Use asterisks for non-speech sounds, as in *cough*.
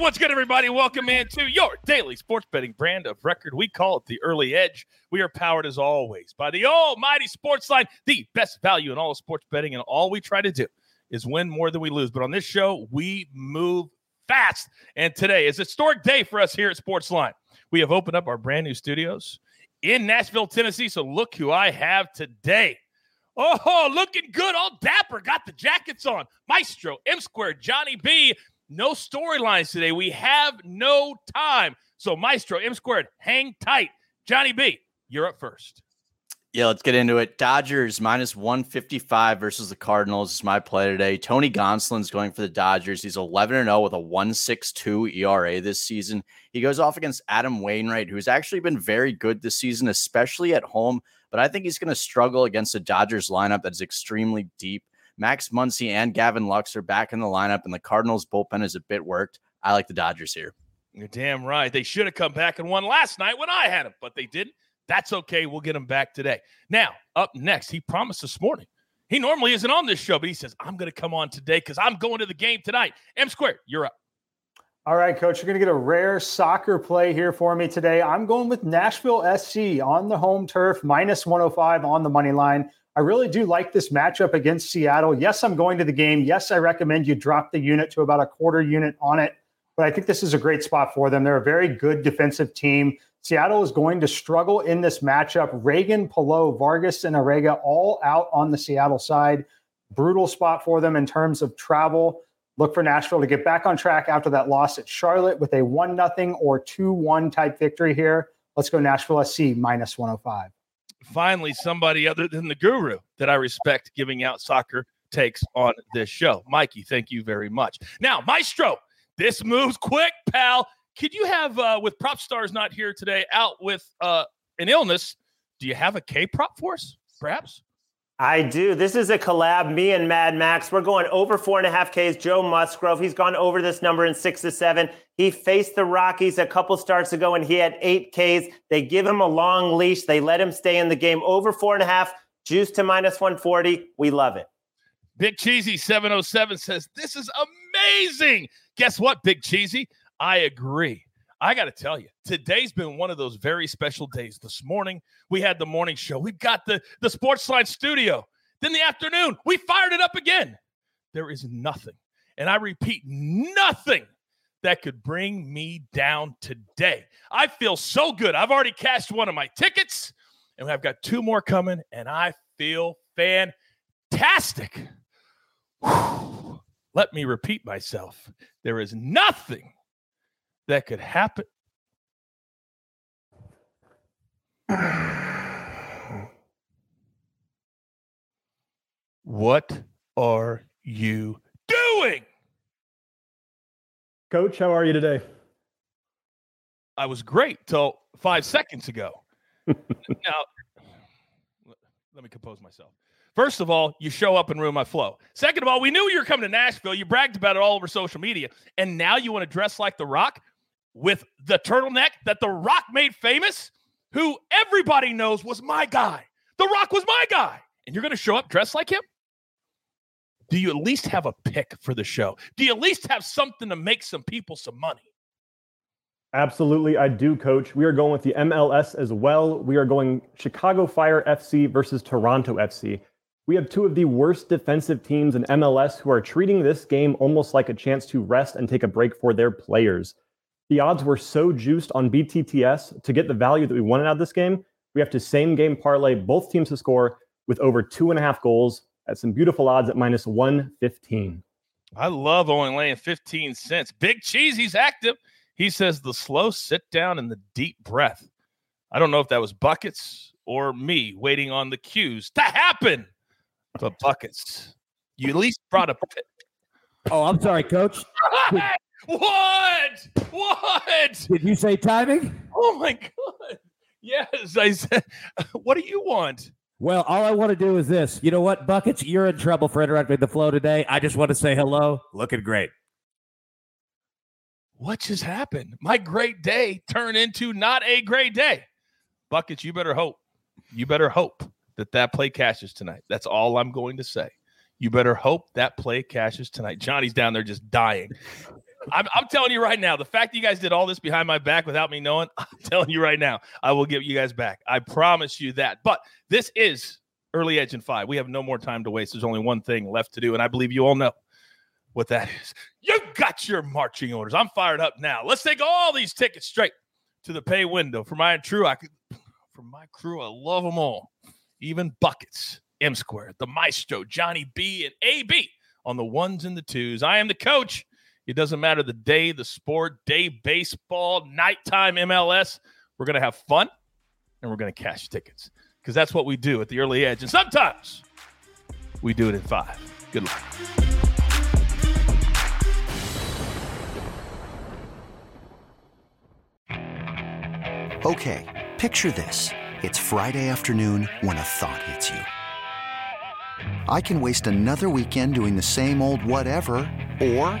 What's good, everybody? Welcome in to your daily sports betting brand of record. We call it the early edge. We are powered as always by the almighty Sportsline, the best value in all sports betting. And all we try to do is win more than we lose. But on this show, we move fast. And today is a historic day for us here at Sportsline. We have opened up our brand new studios in Nashville, Tennessee. So look who I have today. Oh, looking good. All dapper. Got the jackets on. Maestro, M Squared, Johnny B. No storylines today. We have no time. So, Maestro, M Squared, hang tight. Johnny B, you're up first. Yeah, let's get into it. Dodgers minus 155 versus the Cardinals is my play today. Tony Gonsolin's going for the Dodgers. He's 11 0 with a 162 ERA this season. He goes off against Adam Wainwright, who's actually been very good this season, especially at home. But I think he's going to struggle against a Dodgers lineup that's extremely deep. Max Muncy and Gavin Lux are back in the lineup, and the Cardinals bullpen is a bit worked. I like the Dodgers here. You're damn right. They should have come back and won last night when I had them, but they didn't. That's okay. We'll get them back today. Now, up next, he promised this morning. He normally isn't on this show, but he says, I'm going to come on today because I'm going to the game tonight. M Square, you're up. All right, coach, you're going to get a rare soccer play here for me today. I'm going with Nashville SC on the home turf, minus 105 on the money line. I really do like this matchup against Seattle. Yes, I'm going to the game. Yes, I recommend you drop the unit to about a quarter unit on it, but I think this is a great spot for them. They're a very good defensive team. Seattle is going to struggle in this matchup. Reagan, Palou, Vargas, and Arreaga all out on the Seattle side. Brutal spot for them in terms of travel. Look for Nashville to get back on track after that loss at Charlotte with a 1 0 or 2 1 type victory here. Let's go Nashville SC minus 105. Finally, somebody other than the guru that I respect giving out soccer takes on this show. Mikey, thank you very much. Now, Maestro, this moves quick, pal could you have uh, with prop stars not here today out with uh, an illness do you have a k prop for us perhaps I do. This is a collab. Me and Mad Max. We're going over four and a half Ks. Joe Musgrove. He's gone over this number in six to seven. He faced the Rockies a couple starts ago and he had eight Ks. They give him a long leash. They let him stay in the game over four and a half. Juice to minus 140. We love it. Big Cheesy 707 says, This is amazing. Guess what, Big Cheesy? I agree. I got to tell you, today's been one of those very special days. This morning, we had the morning show. We've got the, the Sportsline studio. Then the afternoon, we fired it up again. There is nothing, and I repeat, nothing that could bring me down today. I feel so good. I've already cashed one of my tickets, and I've got two more coming, and I feel fantastic. Whew. Let me repeat myself. There is nothing that could happen. What are you doing? Coach, how are you today? I was great till five seconds ago. *laughs* now, let me compose myself. First of all, you show up and ruin my flow. Second of all, we knew you were coming to Nashville. You bragged about it all over social media. And now you want to dress like The Rock? With the turtleneck that The Rock made famous, who everybody knows was my guy. The Rock was my guy. And you're going to show up dressed like him? Do you at least have a pick for the show? Do you at least have something to make some people some money? Absolutely, I do, coach. We are going with the MLS as well. We are going Chicago Fire FC versus Toronto FC. We have two of the worst defensive teams in MLS who are treating this game almost like a chance to rest and take a break for their players the odds were so juiced on BTTS to get the value that we wanted out of this game. We have to same game parlay both teams to score with over two and a half goals at some beautiful odds at minus 115. I love only laying 15 cents. Big Cheese, he's active. He says the slow sit down and the deep breath. I don't know if that was buckets or me waiting on the cues to happen. The buckets. You at least brought a Pit. Oh, I'm sorry, coach. *laughs* what? What? Did you say timing? Oh my god. Yes, I said. *laughs* What do you want? Well, all I want to do is this. You know what, Buckets? You're in trouble for interrupting the flow today. I just want to say hello. Looking great. What just happened? My great day turned into not a great day. Buckets, you better hope. You better hope that that play cashes tonight. That's all I'm going to say. You better hope that play cashes tonight. Johnny's down there just dying. I'm, I'm telling you right now, the fact that you guys did all this behind my back without me knowing, *laughs* I'm telling you right now, I will give you guys back. I promise you that. But this is early edge and five. We have no more time to waste. There's only one thing left to do, and I believe you all know what that is. You got your marching orders. I'm fired up now. Let's take all these tickets straight to the pay window. For my true, I could *laughs* for my crew, I love them all. Even buckets. M Square, the Maestro, Johnny B, and AB on the ones and the twos. I am the coach. It doesn't matter the day, the sport, day baseball, nighttime MLS. We're going to have fun and we're going to cash tickets because that's what we do at the early edge. And sometimes we do it in five. Good luck. Okay, picture this. It's Friday afternoon when a thought hits you. I can waste another weekend doing the same old whatever, or